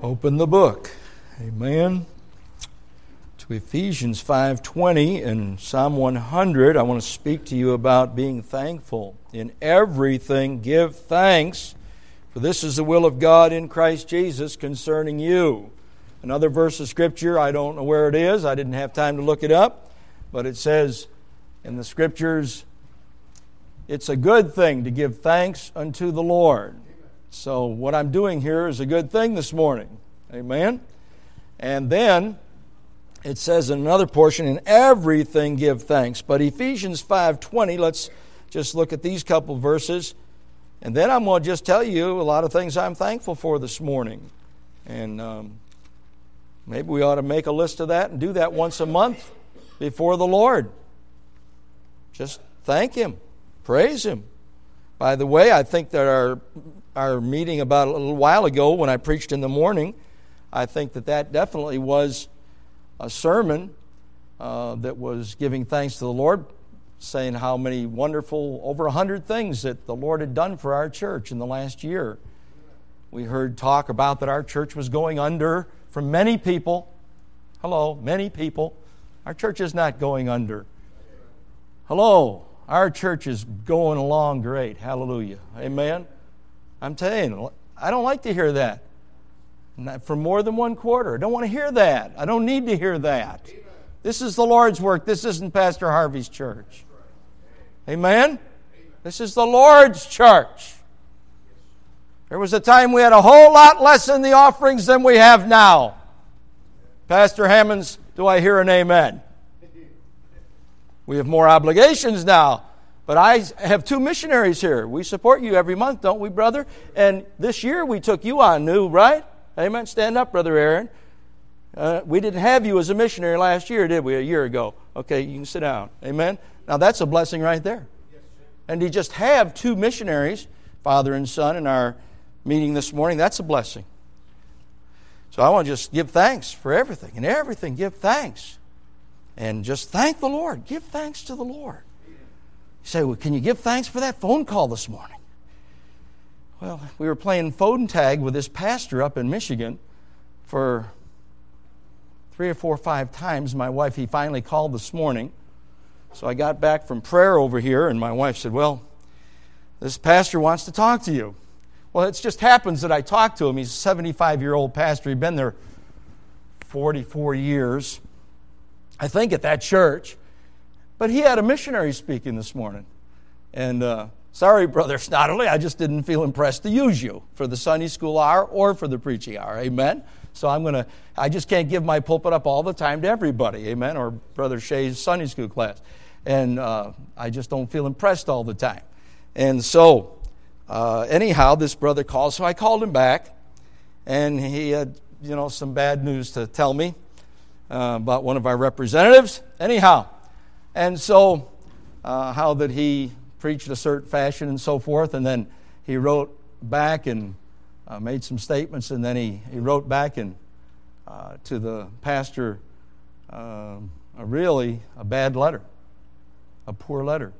Open the book. Amen. To Ephesians 5:20 and Psalm 100, I want to speak to you about being thankful. In everything give thanks, for this is the will of God in Christ Jesus concerning you. Another verse of scripture, I don't know where it is. I didn't have time to look it up, but it says in the scriptures it's a good thing to give thanks unto the Lord so, what I'm doing here is a good thing this morning. Amen. And then it says in another portion, in everything give thanks. But Ephesians 5:20, let's just look at these couple verses. And then I'm going to just tell you a lot of things I'm thankful for this morning. And um, maybe we ought to make a list of that and do that once a month before the Lord. Just thank Him, praise Him. By the way, I think that our our meeting about a little while ago when I preached in the morning, I think that that definitely was a sermon uh, that was giving thanks to the Lord, saying how many wonderful, over a hundred things that the Lord had done for our church in the last year. We heard talk about that our church was going under from many people. Hello, many people. Our church is not going under. Hello, our church is going along great. Hallelujah. Amen. I'm telling you, I don't like to hear that. Not for more than one quarter. I don't want to hear that. I don't need to hear that. This is the Lord's work. This isn't Pastor Harvey's church. Amen? This is the Lord's church. There was a time we had a whole lot less in the offerings than we have now. Pastor Hammonds, do I hear an amen? We have more obligations now. But I have two missionaries here. We support you every month, don't we, brother? And this year we took you on new, right? Amen. Stand up, Brother Aaron. Uh, we didn't have you as a missionary last year, did we? A year ago. Okay, you can sit down. Amen. Now that's a blessing right there. And to just have two missionaries, father and son, in our meeting this morning, that's a blessing. So I want to just give thanks for everything. And everything, give thanks. And just thank the Lord. Give thanks to the Lord say, well, can you give thanks for that phone call this morning? Well, we were playing phone tag with this pastor up in Michigan for three or four or five times. My wife, he finally called this morning. So I got back from prayer over here, and my wife said, Well, this pastor wants to talk to you. Well, it just happens that I talked to him. He's a 75 year old pastor. He'd been there 44 years, I think, at that church. But he had a missionary speaking this morning. And uh, sorry, Brother Snodderly, I just didn't feel impressed to use you for the Sunday school hour or for the preaching hour. Amen? So I'm going to, I just can't give my pulpit up all the time to everybody. Amen? Or Brother Shay's Sunday school class. And uh, I just don't feel impressed all the time. And so, uh, anyhow, this brother called. So I called him back. And he had, you know, some bad news to tell me uh, about one of our representatives. Anyhow, and so, uh, how that he preached a certain fashion and so forth, and then he wrote back and uh, made some statements, and then he, he wrote back and uh, to the pastor um, a really a bad letter, a poor letter.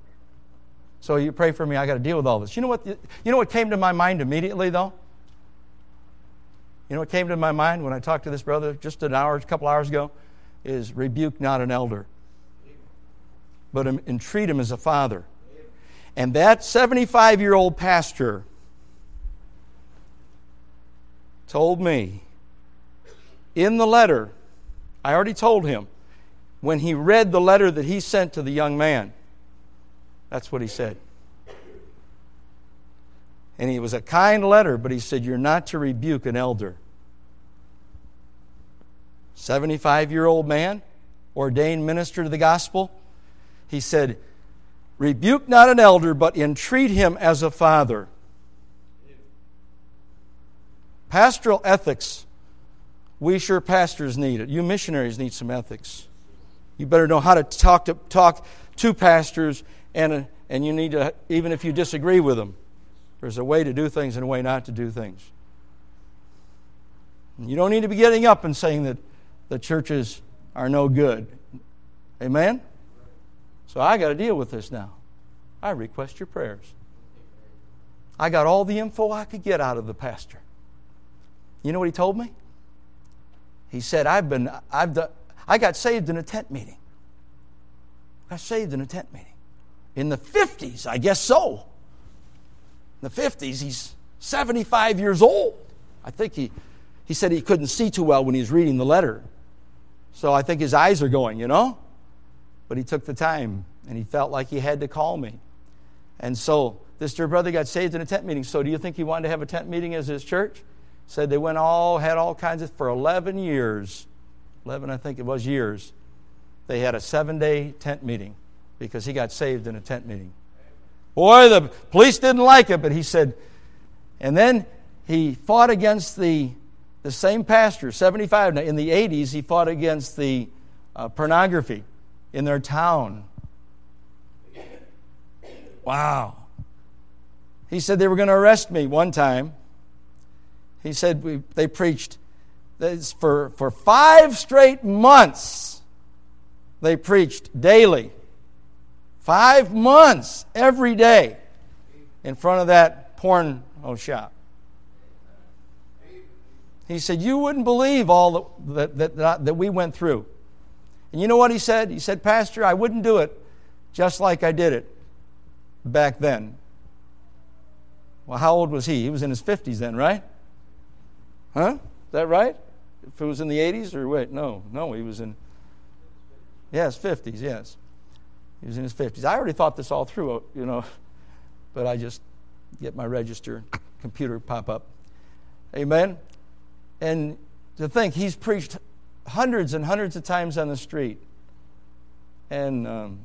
So you pray for me. I got to deal with all this. You know what? You know what came to my mind immediately, though. You know what came to my mind when I talked to this brother just an hour, a couple hours ago, is rebuke not an elder but entreat him as a father. And that 75 year old pastor told me in the letter, I already told him, when he read the letter that he sent to the young man, that's what he said. And it was a kind letter, but he said, You're not to rebuke an elder. 75 year old man, ordained minister to the gospel he said, Rebuke not an elder, but entreat him as a father. Pastoral ethics. We sure pastors need it. You missionaries need some ethics. You better know how to talk to, talk to pastors, and, and you need to, even if you disagree with them, there's a way to do things and a way not to do things. You don't need to be getting up and saying that the churches are no good. Amen? So I got to deal with this now. I request your prayers. I got all the info I could get out of the pastor. You know what he told me? he said, I've been, I've done, I got saved in a tent meeting. I got saved in a tent meeting. In the 50s, I guess so. In the 50s, he's 75 years old. I think he, he said he couldn't see too well when he was reading the letter. So I think his eyes are going, you know? But he took the time and he felt like he had to call me. And so this dear brother got saved in a tent meeting. So do you think he wanted to have a tent meeting as his church? Said they went all, had all kinds of, for 11 years, 11 I think it was years, they had a seven day tent meeting because he got saved in a tent meeting. Boy, the police didn't like it, but he said, and then he fought against the, the same pastor, 75. Now, In the 80s, he fought against the uh, pornography in their town. Wow. He said they were going to arrest me one time. He said we, they preached for, for five straight months. They preached daily. Five months every day in front of that porn oh, shop. He said, You wouldn't believe all that, that, that, that we went through. And you know what he said? He said, Pastor, I wouldn't do it just like I did it back then. Well, how old was he? He was in his 50s then, right? Huh? Is that right? If it was in the 80s or wait, no, no, he was in, yes, 50s, yes. He was in his 50s. I already thought this all through, uh, you know, but I just get my register computer pop up. Amen? And to think, he's preached hundreds and hundreds of times on the street. And um,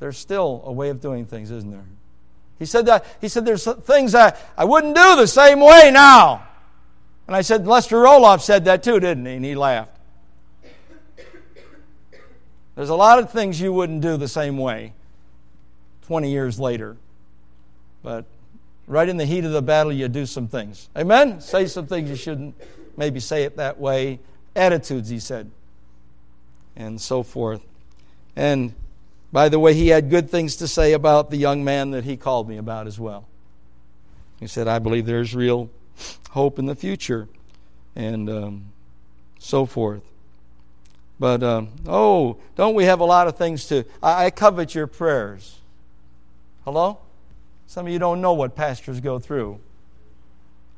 there's still a way of doing things, isn't there? He said that he said there's things I, I wouldn't do the same way now. And I said, Lester Roloff said that too, didn't he? And he laughed. There's a lot of things you wouldn't do the same way 20 years later. But right in the heat of the battle, you do some things. Amen? Say some things you shouldn't maybe say it that way. Attitudes, he said, and so forth. And by the way, he had good things to say about the young man that he called me about as well. He said, I believe there's real hope in the future, and um, so forth. But, um, oh, don't we have a lot of things to. I, I covet your prayers. Hello? Some of you don't know what pastors go through.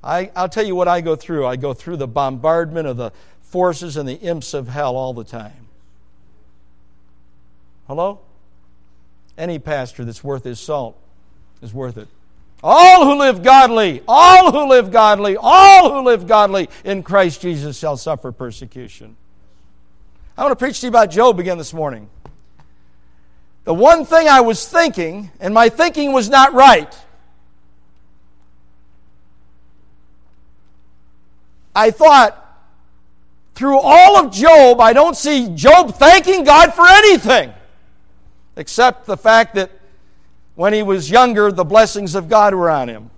I, I'll tell you what I go through. I go through the bombardment of the forces and the imps of hell all the time. Hello? Any pastor that's worth his salt is worth it. All who live godly, all who live godly, all who live godly in Christ Jesus shall suffer persecution. I want to preach to you about Job again this morning. The one thing I was thinking, and my thinking was not right. I thought, through all of Job, I don't see Job thanking God for anything except the fact that when he was younger, the blessings of God were on him.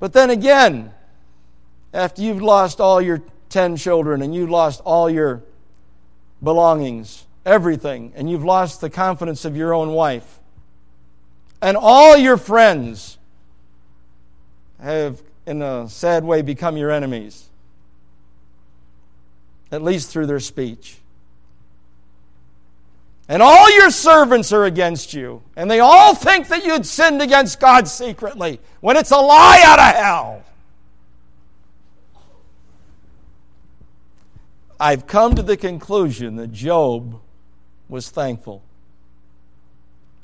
But then again, after you've lost all your 10 children and you've lost all your belongings, everything, and you've lost the confidence of your own wife, and all your friends have, in a sad way, become your enemies, at least through their speech and all your servants are against you, and they all think that you'd sinned against God secretly, when it's a lie out of hell. I've come to the conclusion that Job was thankful,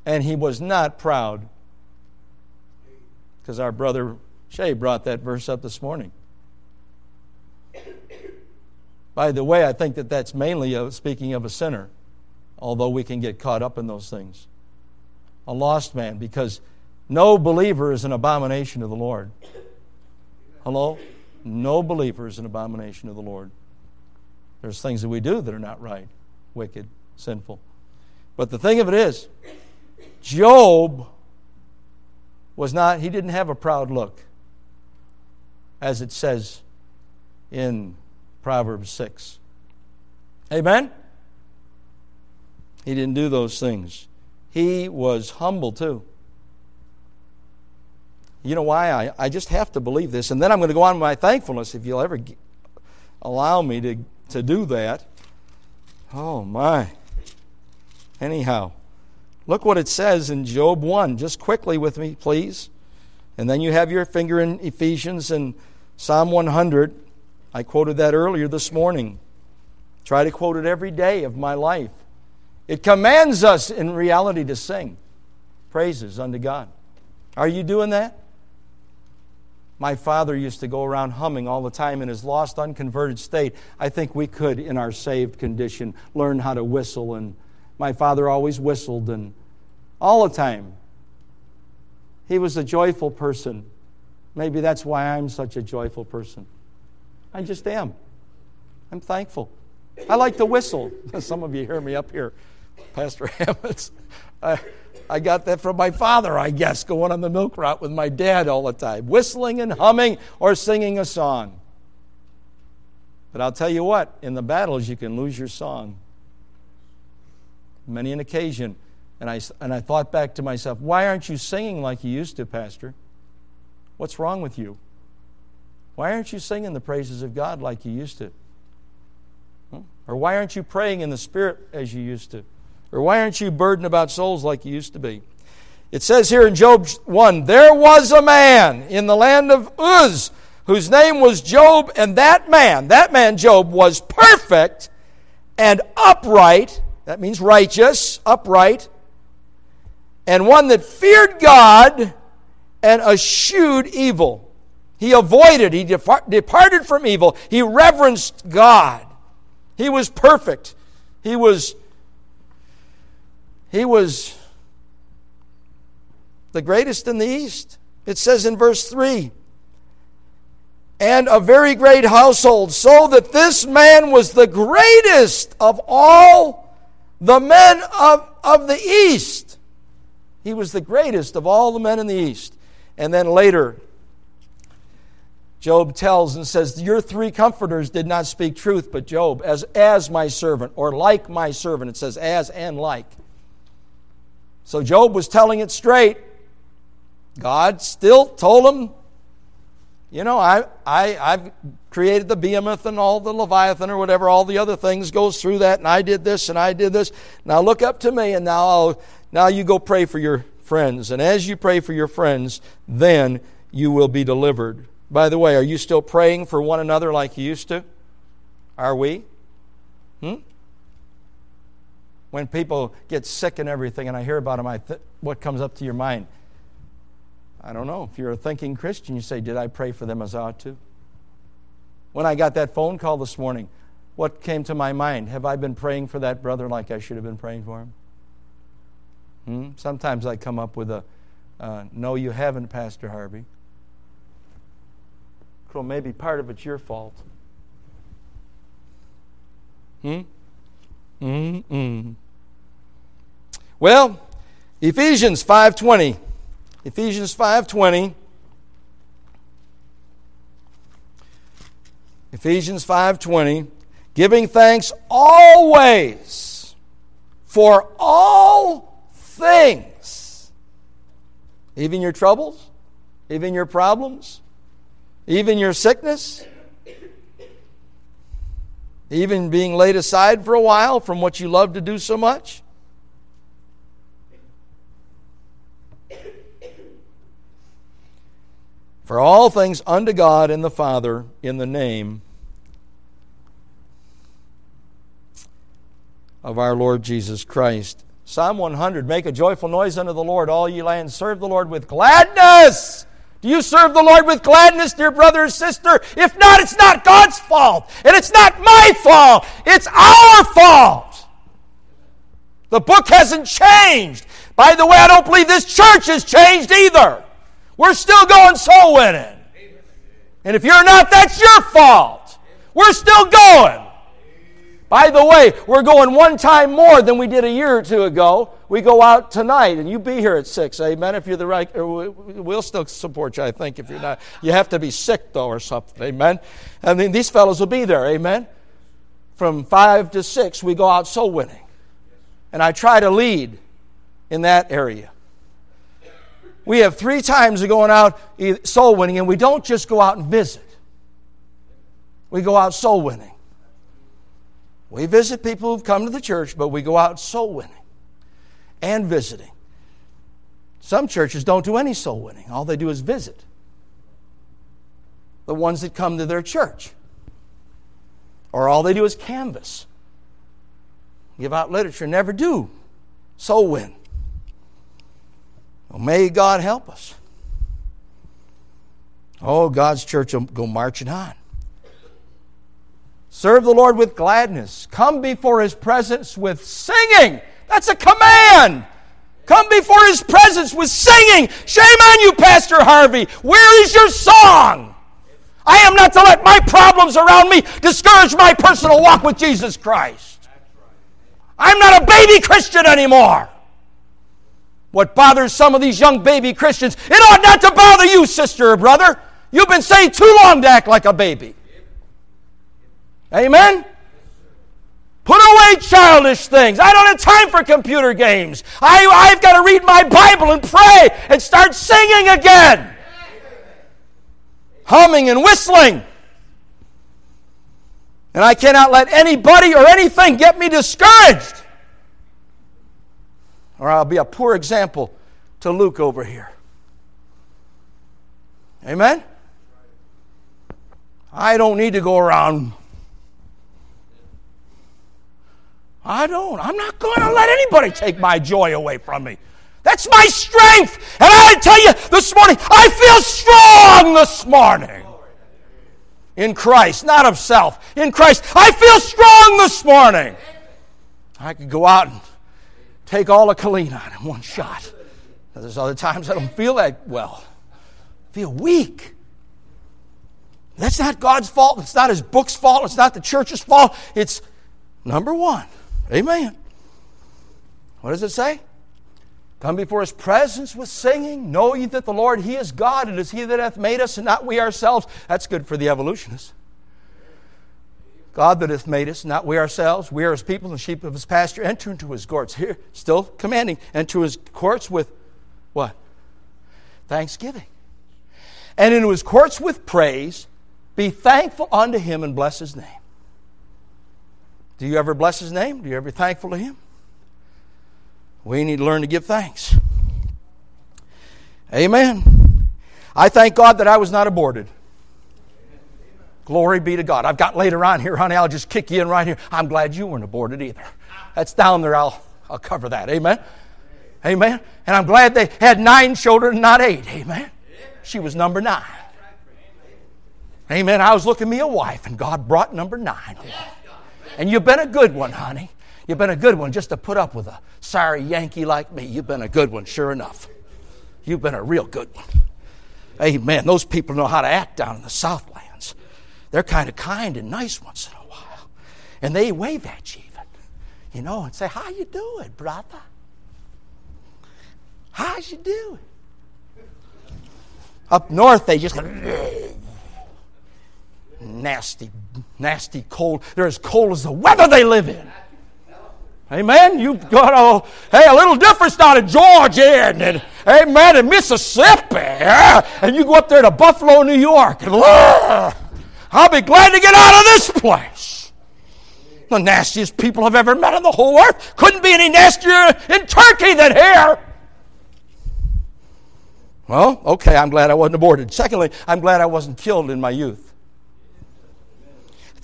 and he was not proud. Because our brother Shay brought that verse up this morning. By the way, I think that that's mainly speaking of a sinner although we can get caught up in those things. A lost man, because no believer is an abomination to the Lord. Hello? No believer is an abomination to the Lord. There's things that we do that are not right, wicked, sinful. But the thing of it is, Job was not, he didn't have a proud look, as it says in Proverbs 6. Amen? He didn't do those things. He was humble too. You know why? I, I just have to believe this. And then I'm going to go on with my thankfulness if you'll ever allow me to to do that. Oh, my. Anyhow, look what it says in Job 1. Just quickly with me, please. And then you have your finger in Ephesians and Psalm 100. I quoted that earlier this morning. Try to quote it every day of my life. It commands us in reality to sing praises unto God. Are you doing that? My father used to go around humming all the time in his lost, unconverted state. I think we could, in our saved condition, learn how to whistle. And my father always whistled, and all the time. He was a joyful person. Maybe that's why I'm such a joyful person. I just am. I'm thankful. I like to whistle. Some of you hear me up here, Pastor Hammonds. I, I got that from my father, I guess, going on the milk route with my dad all the time, whistling and humming or singing a song. But I'll tell you what, in the battles, you can lose your song. Many an occasion. And I, and I thought back to myself, why aren't you singing like you used to, Pastor? What's wrong with you? Why aren't you singing the praises of God like you used to? Or why aren't you praying in the Spirit as you used to? Or why aren't you burdened about souls like you used to be? It says here in Job 1 There was a man in the land of Uz whose name was Job, and that man, that man Job, was perfect and upright. That means righteous, upright, and one that feared God and eschewed evil. He avoided, he departed from evil, he reverenced God. He was perfect. He was he was the greatest in the east. It says in verse 3 and a very great household, so that this man was the greatest of all the men of, of the east. He was the greatest of all the men in the east. And then later, Job tells and says, Your three comforters did not speak truth, but Job, as, as my servant, or like my servant. It says as and like. So Job was telling it straight. God still told him, you know, I, I, I've created the behemoth and all the leviathan or whatever, all the other things goes through that, and I did this and I did this. Now look up to me, and now I'll, now you go pray for your friends. And as you pray for your friends, then you will be delivered. By the way, are you still praying for one another like you used to? Are we? Hmm? When people get sick and everything, and I hear about them, I th- what comes up to your mind? I don't know. If you're a thinking Christian, you say, Did I pray for them as I ought to? When I got that phone call this morning, what came to my mind? Have I been praying for that brother like I should have been praying for him? Hmm? Sometimes I come up with a, uh, No, you haven't, Pastor Harvey well, maybe part of it's your fault. Hmm? Mm-mm. Well, Ephesians 5:20. Ephesians 5:20. Ephesians 5:20, giving thanks always for all things. Even your troubles, even your problems, even your sickness, even being laid aside for a while from what you love to do so much. For all things unto God and the Father in the name of our Lord Jesus Christ. Psalm 100 Make a joyful noise unto the Lord, all ye lands. Serve the Lord with gladness. Do you serve the Lord with gladness, dear brother or sister? If not, it's not God's fault. And it's not my fault. It's our fault. The book hasn't changed. By the way, I don't believe this church has changed either. We're still going soul winning. And if you're not, that's your fault. We're still going. By the way, we're going one time more than we did a year or two ago. We go out tonight, and you be here at six. Amen. If you're the right, we'll still support you. I think if you're not, you have to be sick though or something. Amen. I mean, these fellows will be there. Amen. From five to six, we go out soul winning, and I try to lead in that area. We have three times of going out soul winning, and we don't just go out and visit. We go out soul winning. We visit people who've come to the church, but we go out soul winning and visiting. Some churches don't do any soul winning, all they do is visit the ones that come to their church. Or all they do is canvas, give out literature, never do soul win. Well, may God help us. Oh, God's church will go marching on. Serve the Lord with gladness. Come before His presence with singing. That's a command. Come before His presence with singing. Shame on you, Pastor Harvey. Where is your song? I am not to let my problems around me discourage my personal walk with Jesus Christ. I'm not a baby Christian anymore. What bothers some of these young baby Christians, it ought not to bother you, sister or brother. You've been saved too long to act like a baby. Amen? Put away childish things. I don't have time for computer games. I, I've got to read my Bible and pray and start singing again humming and whistling. And I cannot let anybody or anything get me discouraged. Or I'll be a poor example to Luke over here. Amen? I don't need to go around. I don't. I'm not going to let anybody take my joy away from me. That's my strength. And I tell you this morning, I feel strong this morning. In Christ, not of self. In Christ, I feel strong this morning. I could go out and take all of on in one shot. There's other times I don't feel that well. I feel weak. That's not God's fault. It's not His book's fault. It's not the church's fault. It's number one. Amen. What does it say? Come before his presence with singing. Know ye that the Lord, he is God. It is he that hath made us, and not we ourselves. That's good for the evolutionists. God that hath made us, not we ourselves. We are his people and sheep of his pasture. Enter into his courts. Here, still commanding. Enter his courts with what? Thanksgiving. And into his courts with praise. Be thankful unto him and bless his name. Do you ever bless his name? Do you ever be thankful to him? We need to learn to give thanks. Amen. I thank God that I was not aborted. Glory be to God. I've got later on here, honey, I'll just kick you in right here. I'm glad you weren't aborted either. That's down there. I'll, I'll cover that. Amen. Amen. And I'm glad they had nine children, not eight. Amen. She was number nine. Amen. I was looking me a wife, and God brought number nine. And you've been a good one, honey. You've been a good one just to put up with a sorry Yankee like me. You've been a good one, sure enough. You've been a real good one. Amen. Those people know how to act down in the Southlands. They're kind of kind and nice once in a while. And they wave at you even, you know, and say, how you doing, brother? How's you doing? Up north, they just nasty, nasty cold. They're as cold as the weather they live in. Amen. You've got a hey a little difference down in Georgia and, and amen in Mississippi, and you go up there to Buffalo, New York, and uh, I'll be glad to get out of this place. The nastiest people I've ever met on the whole earth. Couldn't be any nastier in Turkey than here. Well, okay, I'm glad I wasn't aborted. Secondly, I'm glad I wasn't killed in my youth.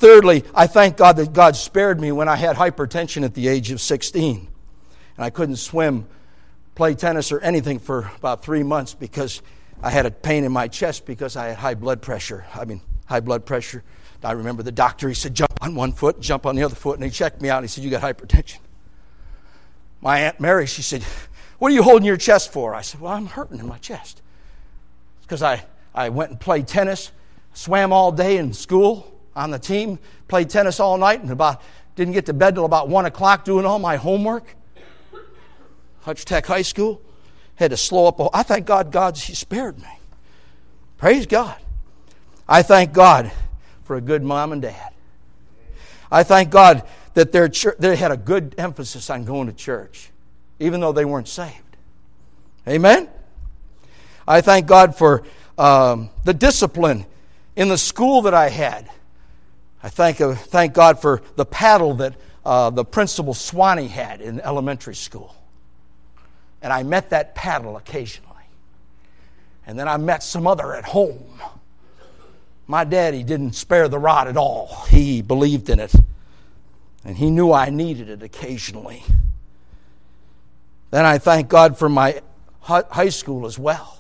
Thirdly, I thank God that God spared me when I had hypertension at the age of 16. And I couldn't swim, play tennis, or anything for about three months because I had a pain in my chest because I had high blood pressure. I mean, high blood pressure. I remember the doctor, he said, jump on one foot, jump on the other foot, and he checked me out and he said, You got hypertension. My Aunt Mary, she said, What are you holding your chest for? I said, Well, I'm hurting in my chest. It's because I, I went and played tennis, swam all day in school, on the team, played tennis all night, and about didn't get to bed till about one o'clock doing all my homework. Hutch Tech High School had to slow up. I thank God, God He spared me. Praise God. I thank God for a good mom and dad. I thank God that their church, they had a good emphasis on going to church, even though they weren't saved. Amen. I thank God for um, the discipline in the school that I had. I thank, uh, thank God for the paddle that uh, the principal Swanee had in elementary school. And I met that paddle occasionally. And then I met some other at home. My daddy didn't spare the rod at all, he believed in it. And he knew I needed it occasionally. Then I thank God for my high school as well.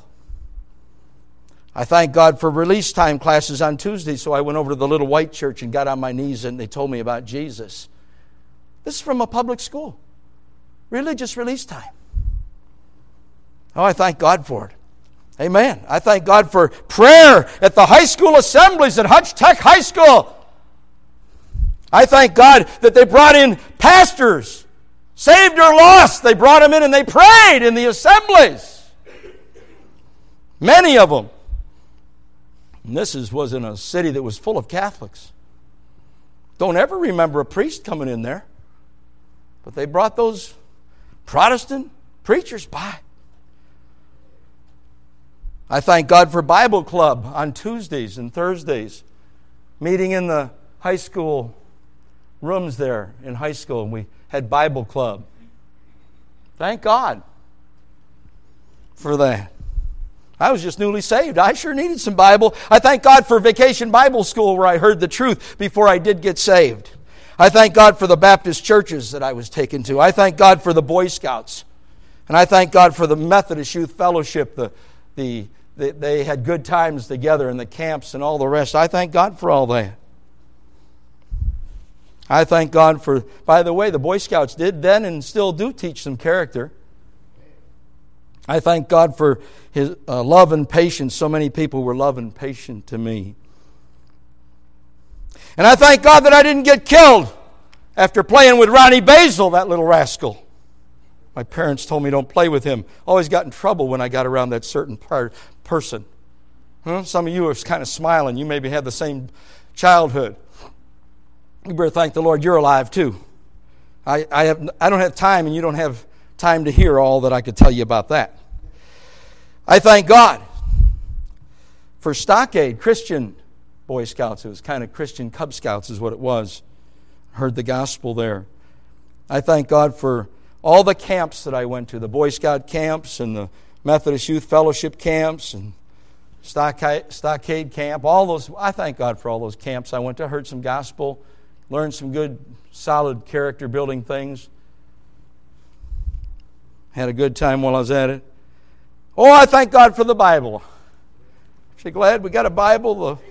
I thank God for release time classes on Tuesday, so I went over to the little white church and got on my knees and they told me about Jesus. This is from a public school, religious release time. Oh, I thank God for it. Amen. I thank God for prayer at the high school assemblies at Hutch Tech High School. I thank God that they brought in pastors, saved or lost. They brought them in and they prayed in the assemblies. Many of them. And this is, was in a city that was full of Catholics. Don't ever remember a priest coming in there. But they brought those Protestant preachers by. I thank God for Bible Club on Tuesdays and Thursdays, meeting in the high school rooms there in high school, and we had Bible Club. Thank God for that. I was just newly saved. I sure needed some Bible. I thank God for Vacation Bible School where I heard the truth before I did get saved. I thank God for the Baptist churches that I was taken to. I thank God for the Boy Scouts. And I thank God for the Methodist Youth Fellowship. The, the, the, they had good times together in the camps and all the rest. I thank God for all that. I thank God for, by the way, the Boy Scouts did then and still do teach some character. I thank God for His uh, love and patience. So many people were love and patient to me. And I thank God that I didn't get killed after playing with Ronnie Basil, that little rascal. My parents told me don't play with him. Always got in trouble when I got around that certain person. Huh? Some of you are kind of smiling. You maybe had the same childhood. You better thank the Lord you're alive too. I, I, have, I don't have time, and you don't have time to hear all that I could tell you about that. I thank God for Stockade Christian Boy Scouts. It was kind of Christian Cub Scouts, is what it was. Heard the gospel there. I thank God for all the camps that I went to the Boy Scout camps and the Methodist Youth Fellowship camps and Stockade, Camp, all those. I thank God for all those camps I went to. I heard some gospel, learned some good, solid character building things. Had a good time while I was at it. Oh, I thank God for the Bible. Actually, glad we got a Bible. The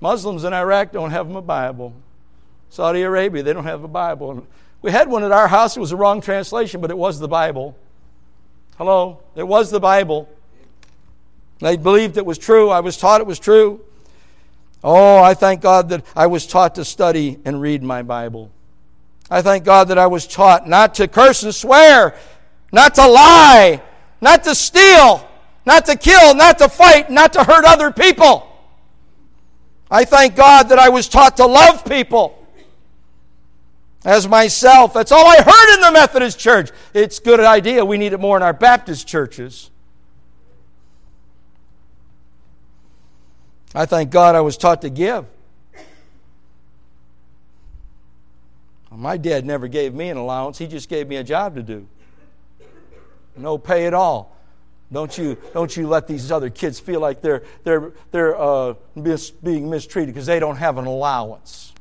Muslims in Iraq don't have a Bible. Saudi Arabia, they don't have a Bible. We had one at our house. It was a wrong translation, but it was the Bible. Hello? It was the Bible. They believed it was true. I was taught it was true. Oh, I thank God that I was taught to study and read my Bible. I thank God that I was taught not to curse and swear not to lie, not to steal, not to kill, not to fight, not to hurt other people. I thank God that I was taught to love people as myself. That's all I heard in the Methodist church. It's a good idea. We need it more in our Baptist churches. I thank God I was taught to give. My dad never gave me an allowance, he just gave me a job to do no pay at all. Don't you, don't you let these other kids feel like they're, they're, they're uh, mis- being mistreated because they don't have an allowance.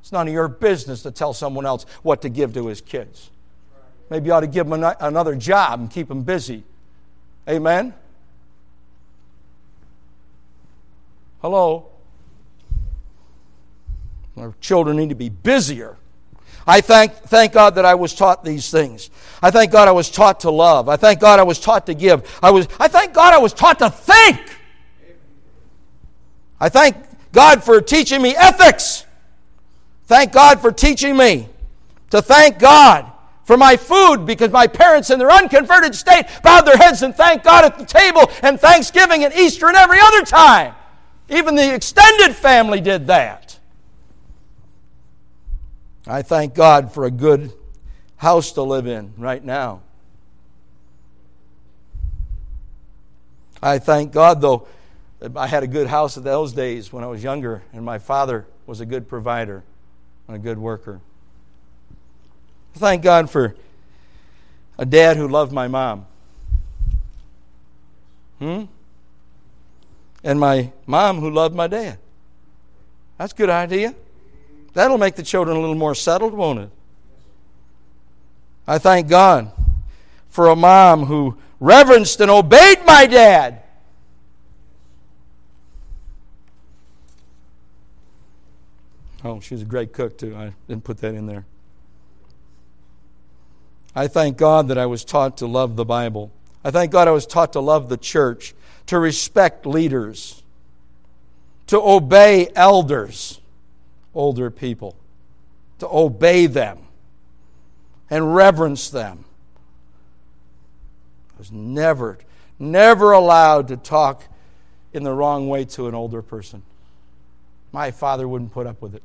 It's none of your business to tell someone else what to give to his kids. Maybe you ought to give them an- another job and keep them busy. Amen? Hello? Our children need to be busier. I thank, thank God that I was taught these things. I thank God I was taught to love. I thank God I was taught to give. I, was, I thank God I was taught to think. I thank God for teaching me ethics. Thank God for teaching me to thank God for my food because my parents in their unconverted state bowed their heads and thanked God at the table and Thanksgiving and Easter and every other time. Even the extended family did that. I thank God for a good house to live in right now. I thank God, though, I had a good house in those days when I was younger, and my father was a good provider and a good worker. I Thank God for a dad who loved my mom. Hmm? And my mom who loved my dad. That's a good idea. That'll make the children a little more settled, won't it? I thank God for a mom who reverenced and obeyed my dad. Oh, she's a great cook, too. I didn't put that in there. I thank God that I was taught to love the Bible. I thank God I was taught to love the church, to respect leaders, to obey elders, older people, to obey them and reverence them. I was never, never allowed to talk in the wrong way to an older person. My father wouldn't put up with it.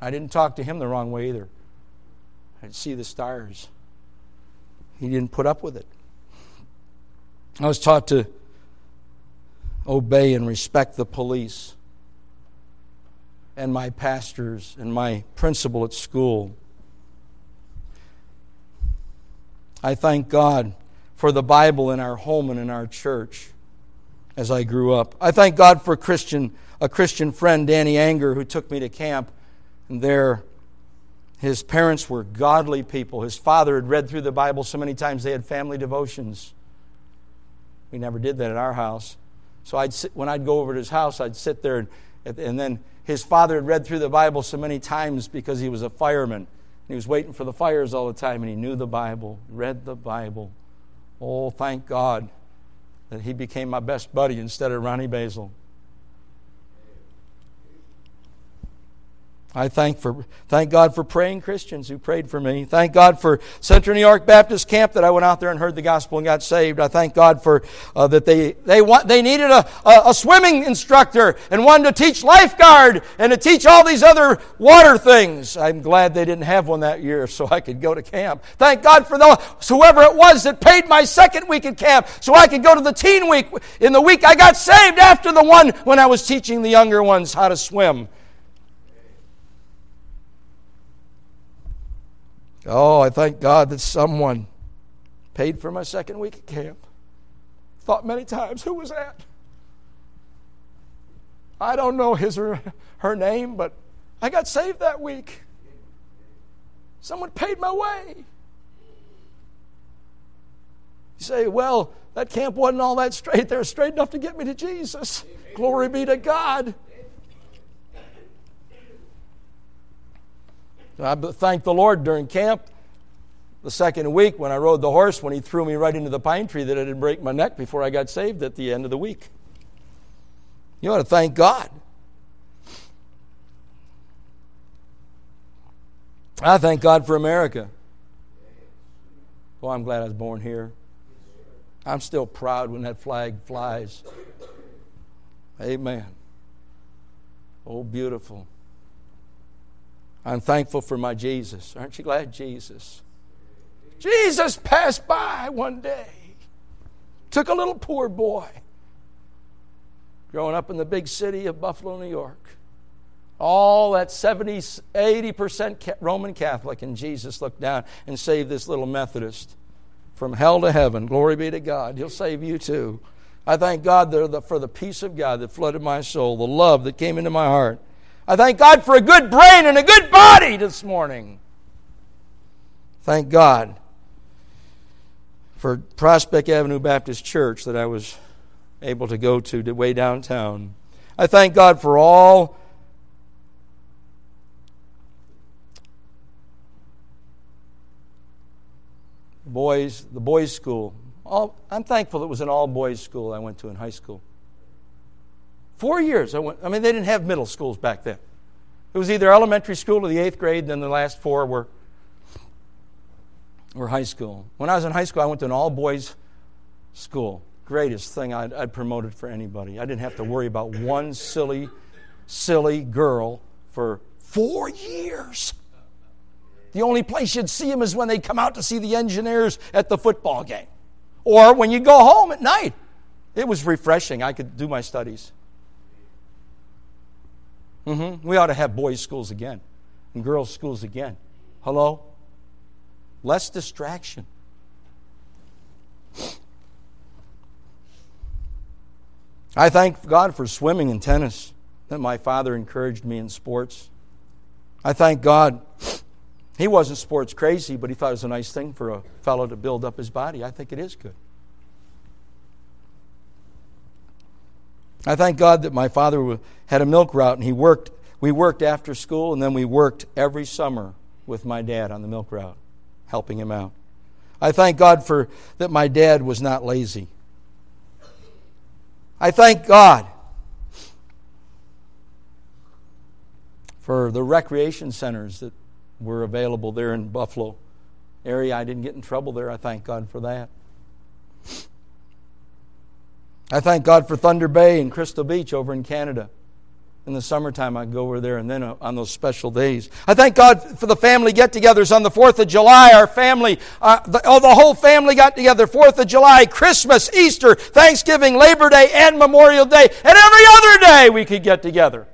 I didn't talk to him the wrong way either. I'd see the stars. He didn't put up with it. I was taught to obey and respect the police and my pastors and my principal at school. I thank God for the Bible in our home and in our church as I grew up. I thank God for Christian, a Christian friend, Danny Anger, who took me to camp. And there, his parents were godly people. His father had read through the Bible so many times they had family devotions. We never did that at our house. So I'd sit, when I'd go over to his house, I'd sit there, and, and then his father had read through the Bible so many times because he was a fireman. He was waiting for the fires all the time, and he knew the Bible, read the Bible. Oh, thank God that he became my best buddy instead of Ronnie Basil. I thank for thank God for praying Christians who prayed for me. Thank God for Central New York Baptist Camp that I went out there and heard the gospel and got saved. I thank God for uh, that they they want they needed a, a, a swimming instructor and one to teach lifeguard and to teach all these other water things. I'm glad they didn't have one that year so I could go to camp. Thank God for the whoever it was that paid my second week at camp so I could go to the teen week in the week I got saved after the one when I was teaching the younger ones how to swim. Oh, I thank God that someone paid for my second week at camp. Thought many times, who was that? I don't know his or her name, but I got saved that week. Someone paid my way. You say, well, that camp wasn't all that straight. They're straight enough to get me to Jesus. Glory be to God. I thanked the Lord during camp the second week when I rode the horse when he threw me right into the pine tree that I didn't break my neck before I got saved at the end of the week. You ought to thank God. I thank God for America. Oh, I'm glad I was born here. I'm still proud when that flag flies. Amen. Oh, beautiful. I'm thankful for my Jesus. Aren't you glad, Jesus? Jesus passed by one day, took a little poor boy growing up in the big city of Buffalo, New York. All that 70, 80% Roman Catholic, and Jesus looked down and saved this little Methodist from hell to heaven. Glory be to God. He'll save you too. I thank God for the peace of God that flooded my soul, the love that came into my heart. I thank God for a good brain and a good body this morning. Thank God for Prospect Avenue Baptist Church that I was able to go to, way downtown. I thank God for all boys, the boys' school. All, I'm thankful it was an all boys school I went to in high school. Four years. I, went, I mean, they didn't have middle schools back then. It was either elementary school or the eighth grade, and then the last four were, were high school. When I was in high school, I went to an all boys school. Greatest thing I'd, I'd promoted for anybody. I didn't have to worry about one silly, silly girl for four years. The only place you'd see them is when they come out to see the engineers at the football game or when you go home at night. It was refreshing. I could do my studies. Mm-hmm. We ought to have boys' schools again and girls' schools again. Hello? Less distraction. I thank God for swimming and tennis, that my father encouraged me in sports. I thank God he wasn't sports crazy, but he thought it was a nice thing for a fellow to build up his body. I think it is good. I thank God that my father had a milk route and he worked we worked after school and then we worked every summer with my dad on the milk route, helping him out. I thank God for that my dad was not lazy. I thank God for the recreation centers that were available there in Buffalo area. I didn't get in trouble there. I thank God for that. I thank God for Thunder Bay and Crystal Beach over in Canada. In the summertime, I go over there and then uh, on those special days. I thank God for the family get togethers on the 4th of July. Our family, uh, the, oh, the whole family got together. 4th of July, Christmas, Easter, Thanksgiving, Labor Day, and Memorial Day. And every other day we could get together.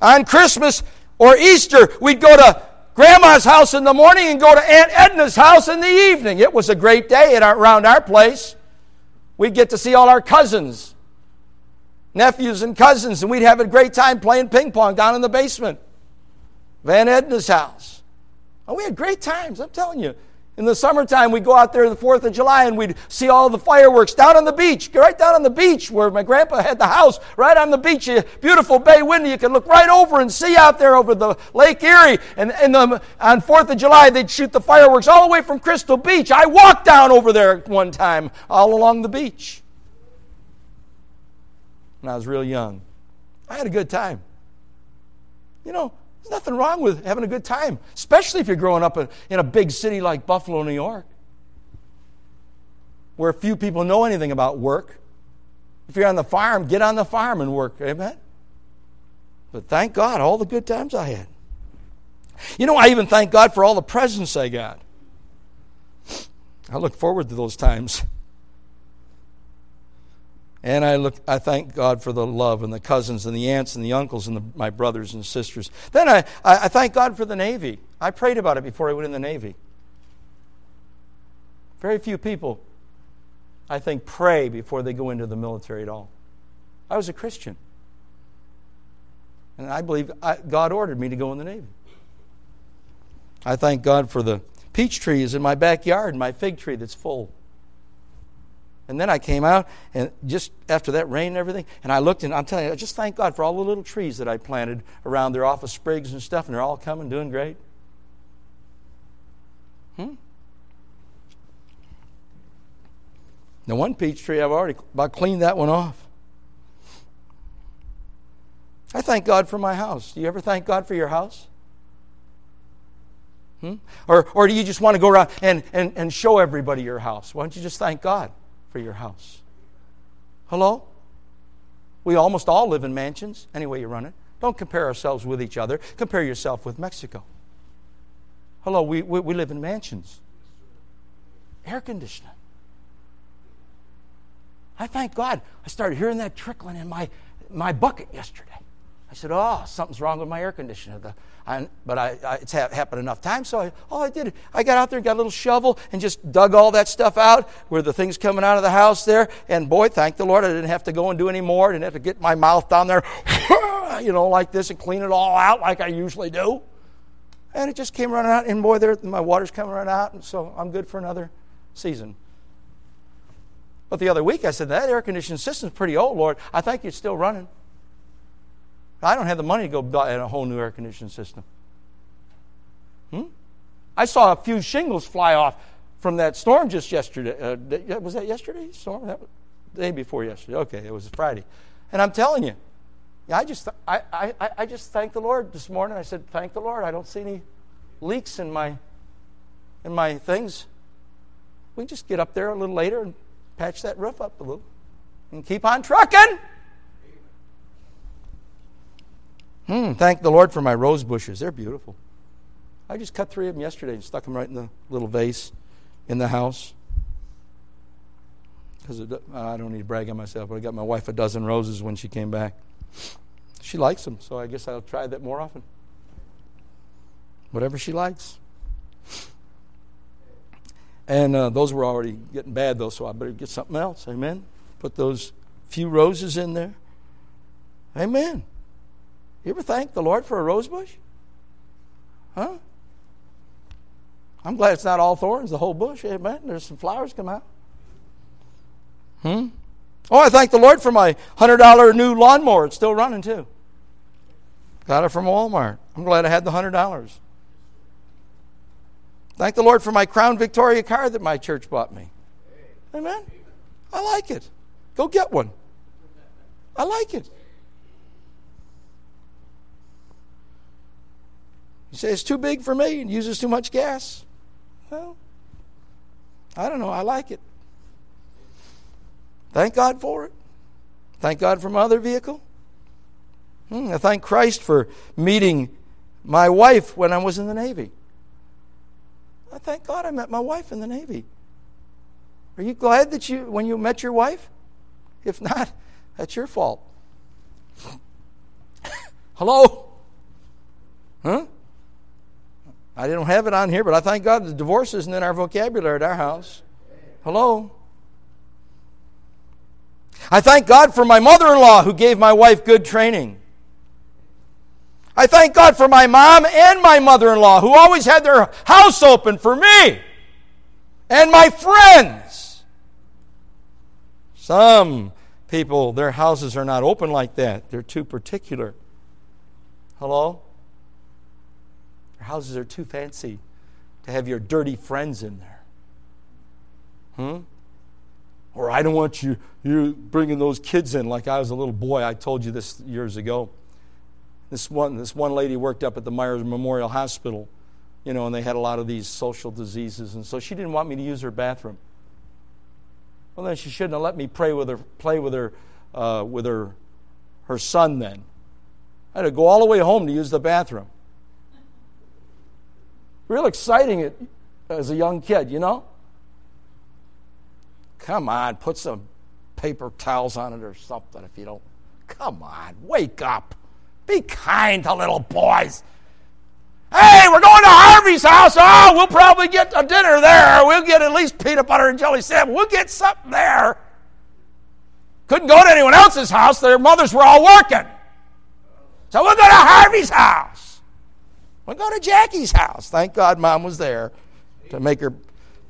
On Christmas or Easter, we'd go to Grandma's house in the morning and go to Aunt Edna's house in the evening. It was a great day our, around our place. We'd get to see all our cousins, nephews, and cousins, and we'd have a great time playing ping pong down in the basement. Van Edna's house. And we had great times, I'm telling you. In the summertime, we'd go out there on the 4th of July and we'd see all the fireworks down on the beach, right down on the beach where my grandpa had the house, right on the beach. A beautiful bay window. You could look right over and see out there over the Lake Erie. And, and the, on 4th of July, they'd shoot the fireworks all the way from Crystal Beach. I walked down over there one time, all along the beach. When I was real young. I had a good time. You know, there's nothing wrong with having a good time, especially if you're growing up in a big city like Buffalo, New York, where few people know anything about work. If you're on the farm, get on the farm and work. Amen? But thank God, all the good times I had. You know, I even thank God for all the presents I got. I look forward to those times. And I look, I thank God for the love and the cousins and the aunts and the uncles and the, my brothers and sisters. Then I, I, I thank God for the Navy. I prayed about it before I went in the Navy. Very few people, I think, pray before they go into the military at all. I was a Christian. And I believe I, God ordered me to go in the Navy. I thank God for the peach trees in my backyard, my fig tree that's full. And then I came out, and just after that rain and everything, and I looked, and I'm telling you, I just thank God for all the little trees that I planted around there off of sprigs and stuff, and they're all coming, doing great. Hmm? The one peach tree, I've already about cleaned that one off. I thank God for my house. Do you ever thank God for your house? Hmm? Or, or do you just want to go around and, and, and show everybody your house? Why don't you just thank God? For your house. Hello? We almost all live in mansions, any way you run it. Don't compare ourselves with each other. Compare yourself with Mexico. Hello, we, we, we live in mansions. Air conditioning. I thank God I started hearing that trickling in my, my bucket yesterday. I said, Oh, something's wrong with my air conditioner. The, I, but I, I, it's ha- happened enough times, so I, all I did, I got out there, and got a little shovel, and just dug all that stuff out where the things coming out of the house there. And boy, thank the Lord, I didn't have to go and do any more. I didn't have to get my mouth down there, you know, like this and clean it all out like I usually do. And it just came running out, and boy, there, my water's coming running out, and so I'm good for another season. But the other week, I said, That air conditioning system's pretty old, Lord. I think it's still running. I don't have the money to go buy a whole new air conditioning system. Hmm? I saw a few shingles fly off from that storm just yesterday. Uh, was that yesterday? Storm? That was the day before yesterday. Okay, it was Friday. And I'm telling you, I just, I, I, I just thanked the Lord this morning. I said, thank the Lord. I don't see any leaks in my, in my things. We can just get up there a little later and patch that roof up a little and keep on trucking. Hmm, thank the Lord for my rose bushes. They're beautiful. I just cut three of them yesterday and stuck them right in the little vase in the house. Because I don't need to brag on myself, but I got my wife a dozen roses when she came back. She likes them, so I guess I'll try that more often. Whatever she likes. And uh, those were already getting bad, though, so I better get something else. Amen. Put those few roses in there. Amen. You ever thank the Lord for a rose bush? Huh? I'm glad it's not all thorns, the whole bush. Amen. There's some flowers come out. Hmm? Oh, I thank the Lord for my $100 new lawnmower. It's still running, too. Got it from Walmart. I'm glad I had the $100. Thank the Lord for my Crown Victoria car that my church bought me. Amen. I like it. Go get one. I like it. You say it's too big for me and uses too much gas. Well, I don't know. I like it. Thank God for it. Thank God for my other vehicle. Hmm, I thank Christ for meeting my wife when I was in the Navy. I thank God I met my wife in the Navy. Are you glad that you when you met your wife? If not, that's your fault. Hello? Huh? I didn't have it on here, but I thank God the divorce isn't in our vocabulary at our house. Hello? I thank God for my mother in law who gave my wife good training. I thank God for my mom and my mother in law who always had their house open for me and my friends. Some people, their houses are not open like that, they're too particular. Hello? Their houses are too fancy to have your dirty friends in there. Hmm? Or I don't want you, you bringing those kids in like I was a little boy. I told you this years ago. This one, this one lady worked up at the Myers Memorial Hospital, you know, and they had a lot of these social diseases, and so she didn't want me to use her bathroom. Well, then she shouldn't have let me pray with her, play with her, uh, with her, her son. Then I had to go all the way home to use the bathroom. Real exciting as a young kid, you know. Come on, put some paper towels on it or something if you don't. Come on, wake up. Be kind to little boys. Hey, we're going to Harvey's house. Oh, we'll probably get a dinner there. We'll get at least peanut butter and jelly sandwich. We'll get something there. Couldn't go to anyone else's house. Their mothers were all working. So we'll go to Harvey's house. We'll go to Jackie's house. Thank God mom was there to make her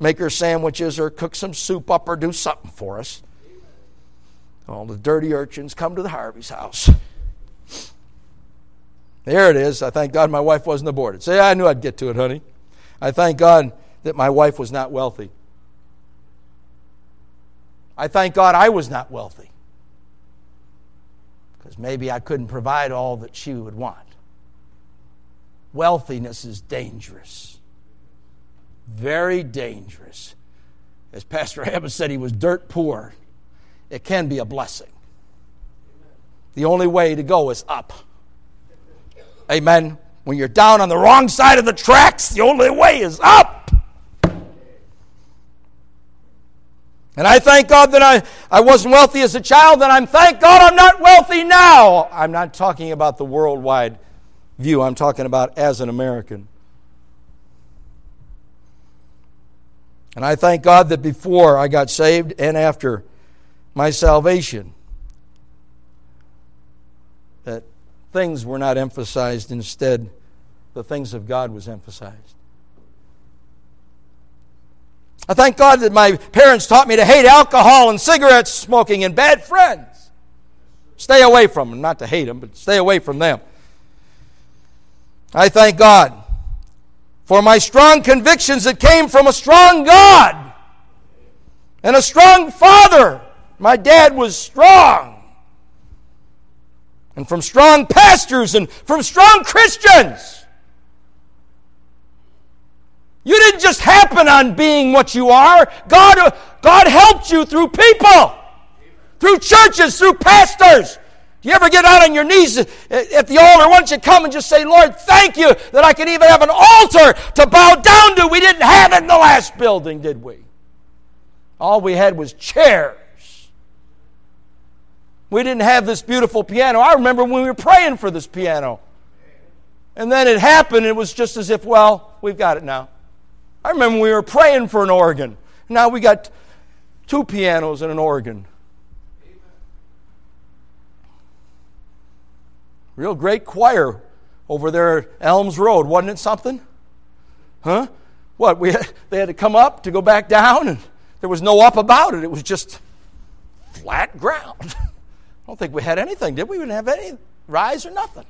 make her sandwiches or cook some soup up or do something for us. All the dirty urchins come to the Harvey's house. There it is. I thank God my wife wasn't aborted. Say, I knew I'd get to it, honey. I thank God that my wife was not wealthy. I thank God I was not wealthy. Because maybe I couldn't provide all that she would want. Wealthiness is dangerous. Very dangerous. As Pastor Abbott said, he was dirt poor. It can be a blessing. The only way to go is up. Amen. When you're down on the wrong side of the tracks, the only way is up. And I thank God that I, I wasn't wealthy as a child, and I'm thank God I'm not wealthy now. I'm not talking about the worldwide view, I'm talking about as an American. And I thank God that before I got saved and after my salvation, that things were not emphasized. Instead, the things of God was emphasized. I thank God that my parents taught me to hate alcohol and cigarette smoking and bad friends. Stay away from them. Not to hate them, but stay away from them. I thank God for my strong convictions that came from a strong God and a strong Father. My dad was strong and from strong pastors and from strong Christians. You didn't just happen on being what you are. God, God helped you through people, through churches, through pastors. Do you ever get out on your knees at the altar? Why don't you come and just say, Lord, thank you that I can even have an altar to bow down to? We didn't have it in the last building, did we? All we had was chairs. We didn't have this beautiful piano. I remember when we were praying for this piano. And then it happened, it was just as if, well, we've got it now. I remember we were praying for an organ. Now we got two pianos and an organ. Real great choir over there at Elms Road, wasn't it something? Huh? What? We had, they had to come up to go back down, and there was no up about it. It was just flat ground. I don't think we had anything, did we? We didn't have any rise or nothing.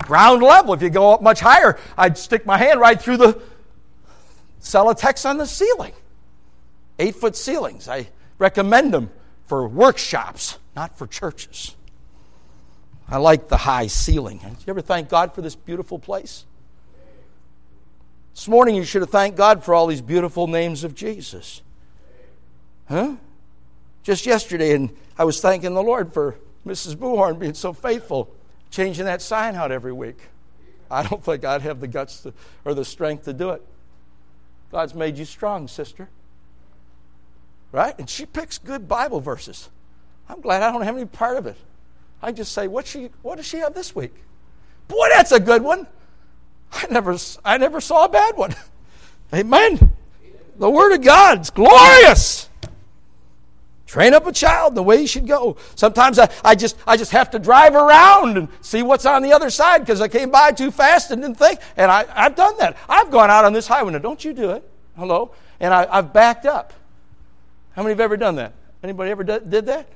Ground level. If you go up much higher, I'd stick my hand right through the Celotex on the ceiling. Eight foot ceilings. I recommend them for workshops, not for churches. I like the high ceiling. Did you ever thank God for this beautiful place? This morning you should have thanked God for all these beautiful names of Jesus. Huh? Just yesterday, and I was thanking the Lord for Mrs. Buhorn being so faithful, changing that sign out every week. I don't think I'd have the guts to, or the strength to do it. God's made you strong, sister. Right? And she picks good Bible verses. I'm glad I don't have any part of it. I just say, what, she, what does she have this week? Boy, that's a good one. I never, I never saw a bad one. Amen. The Word of God's glorious. Train up a child the way he should go. Sometimes I, I, just, I just have to drive around and see what's on the other side because I came by too fast and didn't think. And I, I've done that. I've gone out on this highway. Now, don't you do it. Hello? And I, I've backed up. How many have ever done that? Anybody ever did that?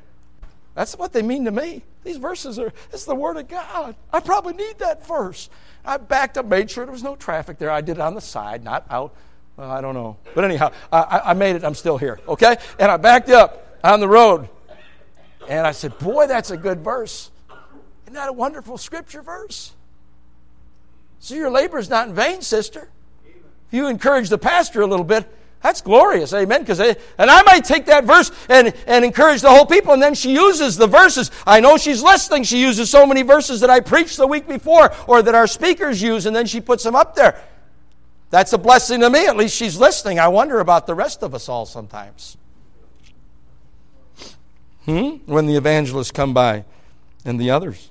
That's what they mean to me. These verses are, it's the Word of God. I probably need that verse. I backed up, made sure there was no traffic there. I did it on the side, not out. Well, I don't know. But anyhow, I, I made it. I'm still here, okay? And I backed up on the road. And I said, Boy, that's a good verse. Isn't that a wonderful scripture verse? So your labor is not in vain, sister. If you encourage the pastor a little bit, that's glorious, amen. Because and I might take that verse and, and encourage the whole people, and then she uses the verses. I know she's listening. She uses so many verses that I preached the week before, or that our speakers use, and then she puts them up there. That's a blessing to me. At least she's listening. I wonder about the rest of us all sometimes. Hmm? When the evangelists come by and the others.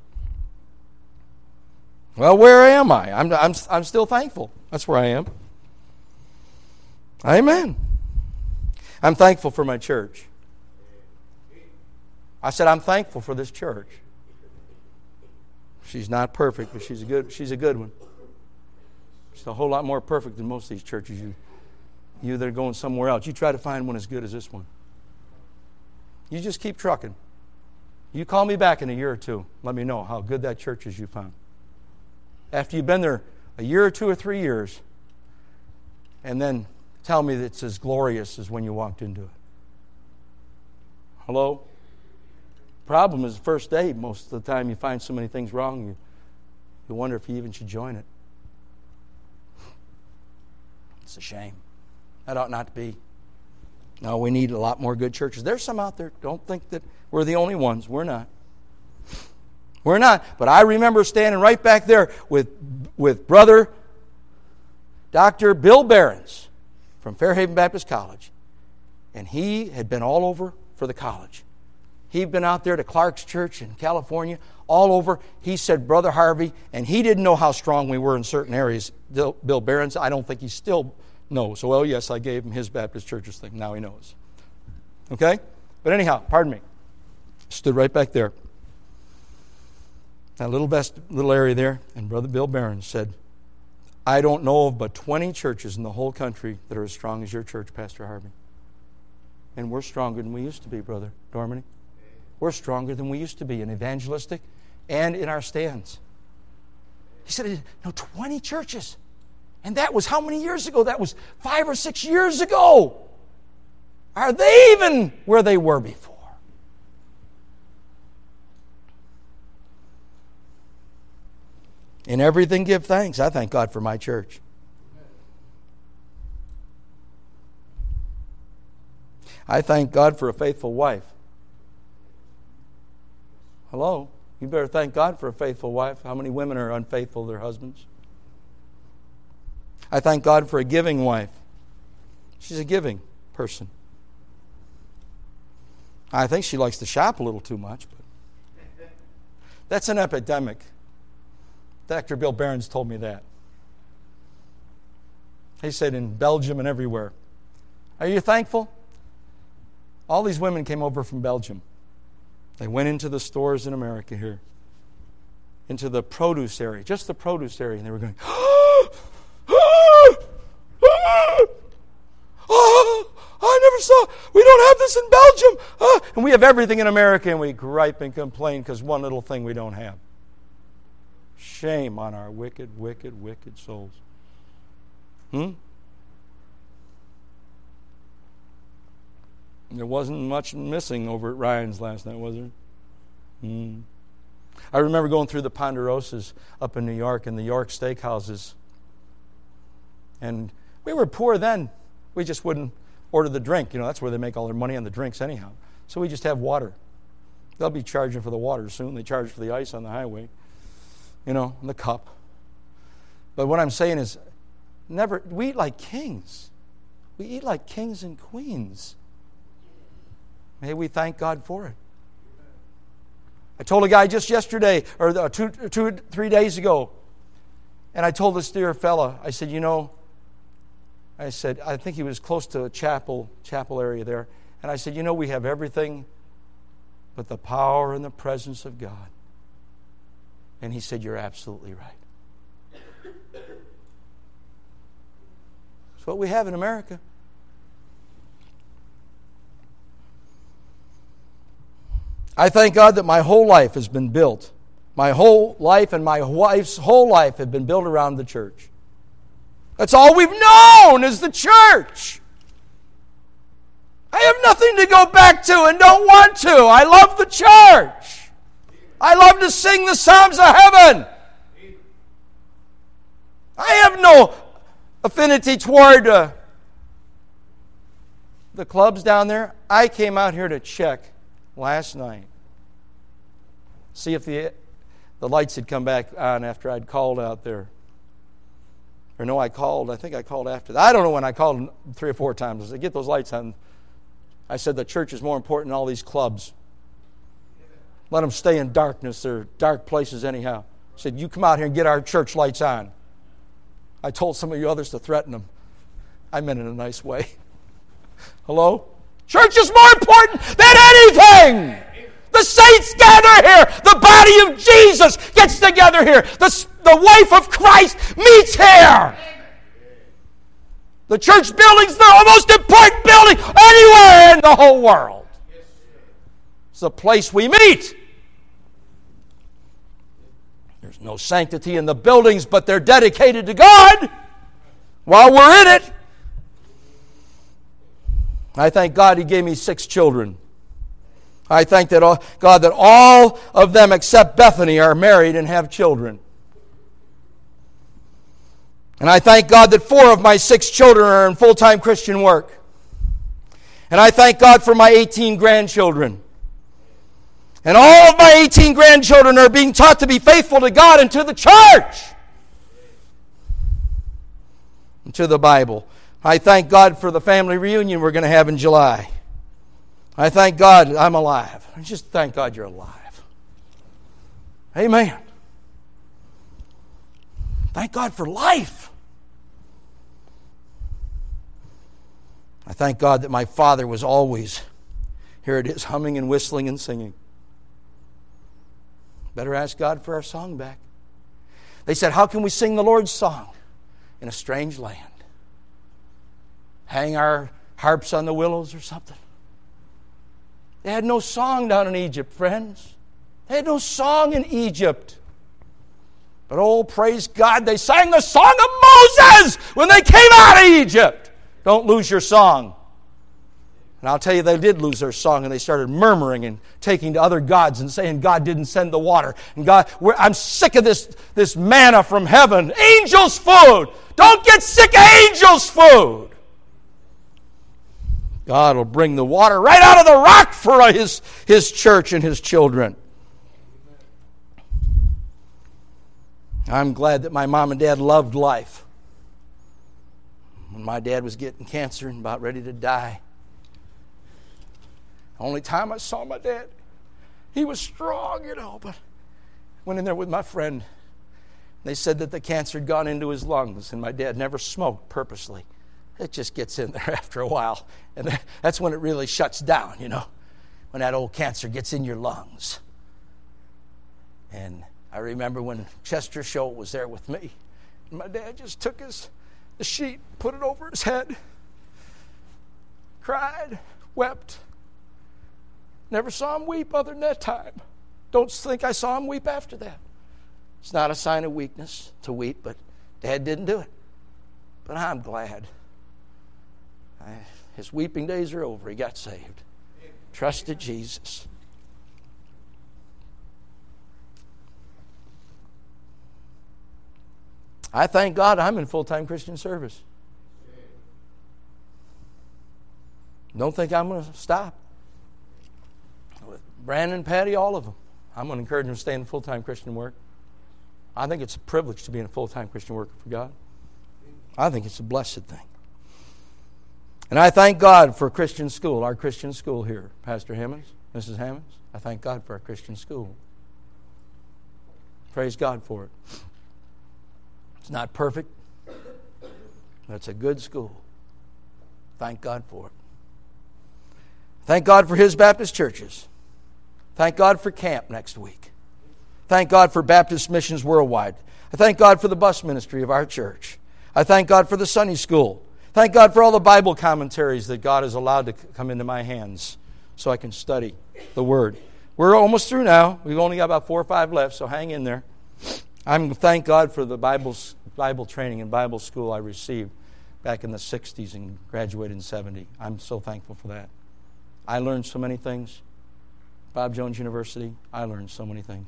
Well, where am I? I'm, I'm, I'm still thankful. That's where I am. Amen. I'm thankful for my church. I said, I'm thankful for this church. She's not perfect, but she's a good, she's a good one. She's a whole lot more perfect than most of these churches you, you that are going somewhere else. You try to find one as good as this one. You just keep trucking. You call me back in a year or two. Let me know how good that church is you found. After you've been there a year or two or three years, and then tell me that it's as glorious as when you walked into it. Hello? Problem is, the first day, most of the time, you find so many things wrong, you, you wonder if you even should join it. It's a shame. That ought not to be. No, we need a lot more good churches. There's some out there. Don't think that we're the only ones. We're not. We're not. But I remember standing right back there with, with brother Dr. Bill Behrens from Fairhaven Baptist College, and he had been all over for the college. He'd been out there to Clark's Church in California, all over. He said, Brother Harvey, and he didn't know how strong we were in certain areas. Bill Behrens, I don't think he still knows. Well, yes, I gave him his Baptist churches thing. Now he knows. Okay? But anyhow, pardon me. Stood right back there. That little best little area there, and Brother Bill Behrens said, I don't know of but 20 churches in the whole country that are as strong as your church, Pastor Harvey. And we're stronger than we used to be, Brother Dormany. We're stronger than we used to be in evangelistic and in our stands. He said, No, 20 churches. And that was how many years ago? That was five or six years ago. Are they even where they were before? In everything, give thanks. I thank God for my church. I thank God for a faithful wife. Hello? You better thank God for a faithful wife. How many women are unfaithful to their husbands? I thank God for a giving wife. She's a giving person. I think she likes to shop a little too much, but That's an epidemic. Dr. Bill Behrens told me that. He said in Belgium and everywhere. Are you thankful? All these women came over from Belgium. They went into the stores in America here, into the produce area, just the produce area, and they were going, oh, I never saw, we don't have this in Belgium. Ah, and we have everything in America, and we gripe and complain because one little thing we don't have. Shame on our wicked, wicked, wicked souls. Hmm? There wasn't much missing over at Ryan's last night, was there? Hmm. I remember going through the Ponderosas up in New York and the York steakhouses. And we were poor then. We just wouldn't order the drink. You know, that's where they make all their money on the drinks, anyhow. So we just have water. They'll be charging for the water soon. They charge for the ice on the highway, you know, the cup. But what I'm saying is, never, we eat like kings. We eat like kings and queens. May we thank God for it. I told a guy just yesterday, or uh, two, two, three days ago, and I told this dear fella, I said, you know, I said, I think he was close to a chapel, chapel area there. And I said, you know, we have everything but the power and the presence of God. And he said, You're absolutely right. It's what we have in America. I thank God that my whole life has been built. My whole life and my wife's whole life have been built around the church. That's all we've known is the church. I have nothing to go back to and don't want to. I love the church. I love to sing the Psalms of heaven. I have no affinity toward uh, the clubs down there. I came out here to check last night, see if the, the lights had come back on after I'd called out there. Or no, I called, I think I called after that. I don't know when I called three or four times. I said, get those lights on. I said, the church is more important than all these clubs. Let them stay in darkness. They're dark places anyhow. I said, you come out here and get our church lights on. I told some of you others to threaten them. I meant it in a nice way. Hello? Church is more important than anything. The saints gather here. The body of Jesus gets together here. The, the wife of Christ meets here. The church building's the most important building anywhere in the whole world. It's the place we meet. There's no sanctity in the buildings, but they're dedicated to God while we're in it. I thank God He gave me six children. I thank that all, God that all of them except Bethany are married and have children. And I thank God that four of my six children are in full time Christian work. And I thank God for my 18 grandchildren. And all of my 18 grandchildren are being taught to be faithful to God and to the church and to the Bible. I thank God for the family reunion we're going to have in July. I thank God I'm alive. I just thank God you're alive. Amen. Thank God for life. I thank God that my father was always, here it is, humming and whistling and singing. Better ask God for our song back. They said, How can we sing the Lord's song in a strange land? Hang our harps on the willows or something. They had no song down in Egypt, friends. They had no song in Egypt. But oh, praise God, they sang the song of Moses when they came out of Egypt. Don't lose your song. And I'll tell you, they did lose their song and they started murmuring and taking to other gods and saying God didn't send the water. And God, I'm sick of this, this manna from heaven. Angels' food. Don't get sick of angels' food. God will bring the water right out of the rock for his, his church and his children. I'm glad that my mom and dad loved life. When my dad was getting cancer and about ready to die, only time I saw my dad, he was strong, you know, but Went in there with my friend. They said that the cancer had gone into his lungs, and my dad never smoked purposely. It just gets in there after a while. And that's when it really shuts down, you know, when that old cancer gets in your lungs. And I remember when Chester Show was there with me, and my dad just took his the sheet, put it over his head, cried, wept. Never saw him weep other than that time. Don't think I saw him weep after that. It's not a sign of weakness to weep, but Dad didn't do it. But I'm glad. I, his weeping days are over. He got saved. Trusted Jesus. I thank God I'm in full time Christian service. Don't think I'm going to stop. Brandon, Patty, all of them. I'm going to encourage them to stay in full time Christian work. I think it's a privilege to be in a full time Christian worker for God. I think it's a blessed thing. And I thank God for Christian school, our Christian school here. Pastor Hammonds, Mrs. Hammonds, I thank God for our Christian school. Praise God for it. It's not perfect, but it's a good school. Thank God for it. Thank God for His Baptist churches. Thank God for camp next week. Thank God for Baptist missions worldwide. I thank God for the bus ministry of our church. I thank God for the Sunday school. Thank God for all the Bible commentaries that God has allowed to come into my hands so I can study the Word. We're almost through now. We've only got about four or five left, so hang in there. I'm thank God for the Bible, Bible training and Bible school I received back in the 60s and graduated in 70. I'm so thankful for that. I learned so many things. Bob Jones University, I learned so many things.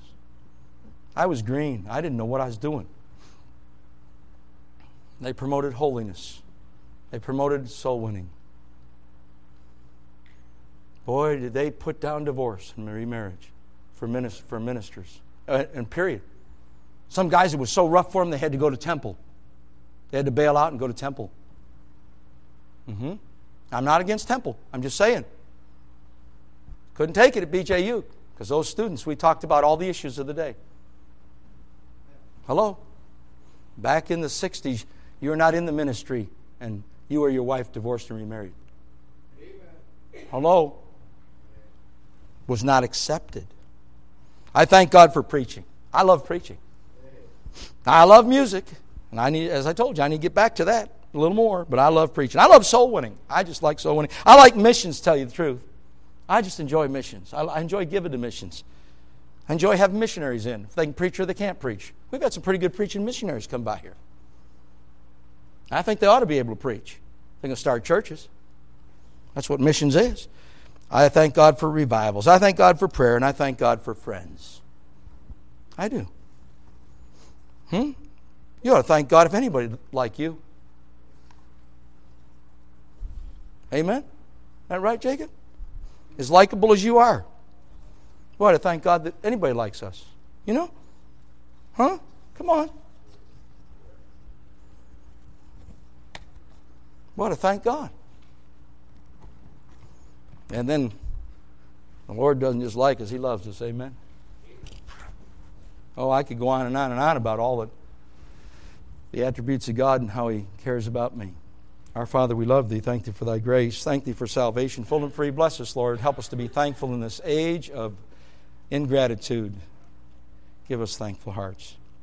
I was green. I didn't know what I was doing. They promoted holiness. They promoted soul winning. Boy, did they put down divorce and remarriage for, for ministers. Uh, and period. Some guys, it was so rough for them, they had to go to temple. They had to bail out and go to temple. Mm-hmm. I'm not against temple. I'm just saying. Couldn't take it at BJU because those students, we talked about all the issues of the day. Hello? Back in the 60s, you were not in the ministry and you or your wife divorced and remarried. Hello? Was not accepted. I thank God for preaching. I love preaching. I love music. And I need, as I told you, I need to get back to that a little more, but I love preaching. I love soul winning. I just like soul winning. I like missions, tell you the truth. I just enjoy missions. I, enjoy giving to missions. I enjoy having missionaries in. If they can preach or they can't preach. We've got some pretty good preaching missionaries come by here. I think they ought to be able to preach. They can start churches. That's what missions is. I thank God for revivals. I thank God for prayer, and I thank God for friends. I do. Hmm? You ought to thank God if anybody like you. Amen? Is that right, Jacob? As likable as you are. Boy, to thank God that anybody likes us. You know? Huh? Come on. Boy, to thank God. And then the Lord doesn't just like us, He loves us. Amen. Oh, I could go on and on and on about all the, the attributes of God and how He cares about me. Our Father, we love Thee. Thank Thee for Thy grace. Thank Thee for salvation, full and free. Bless us, Lord. Help us to be thankful in this age of ingratitude. Give us thankful hearts.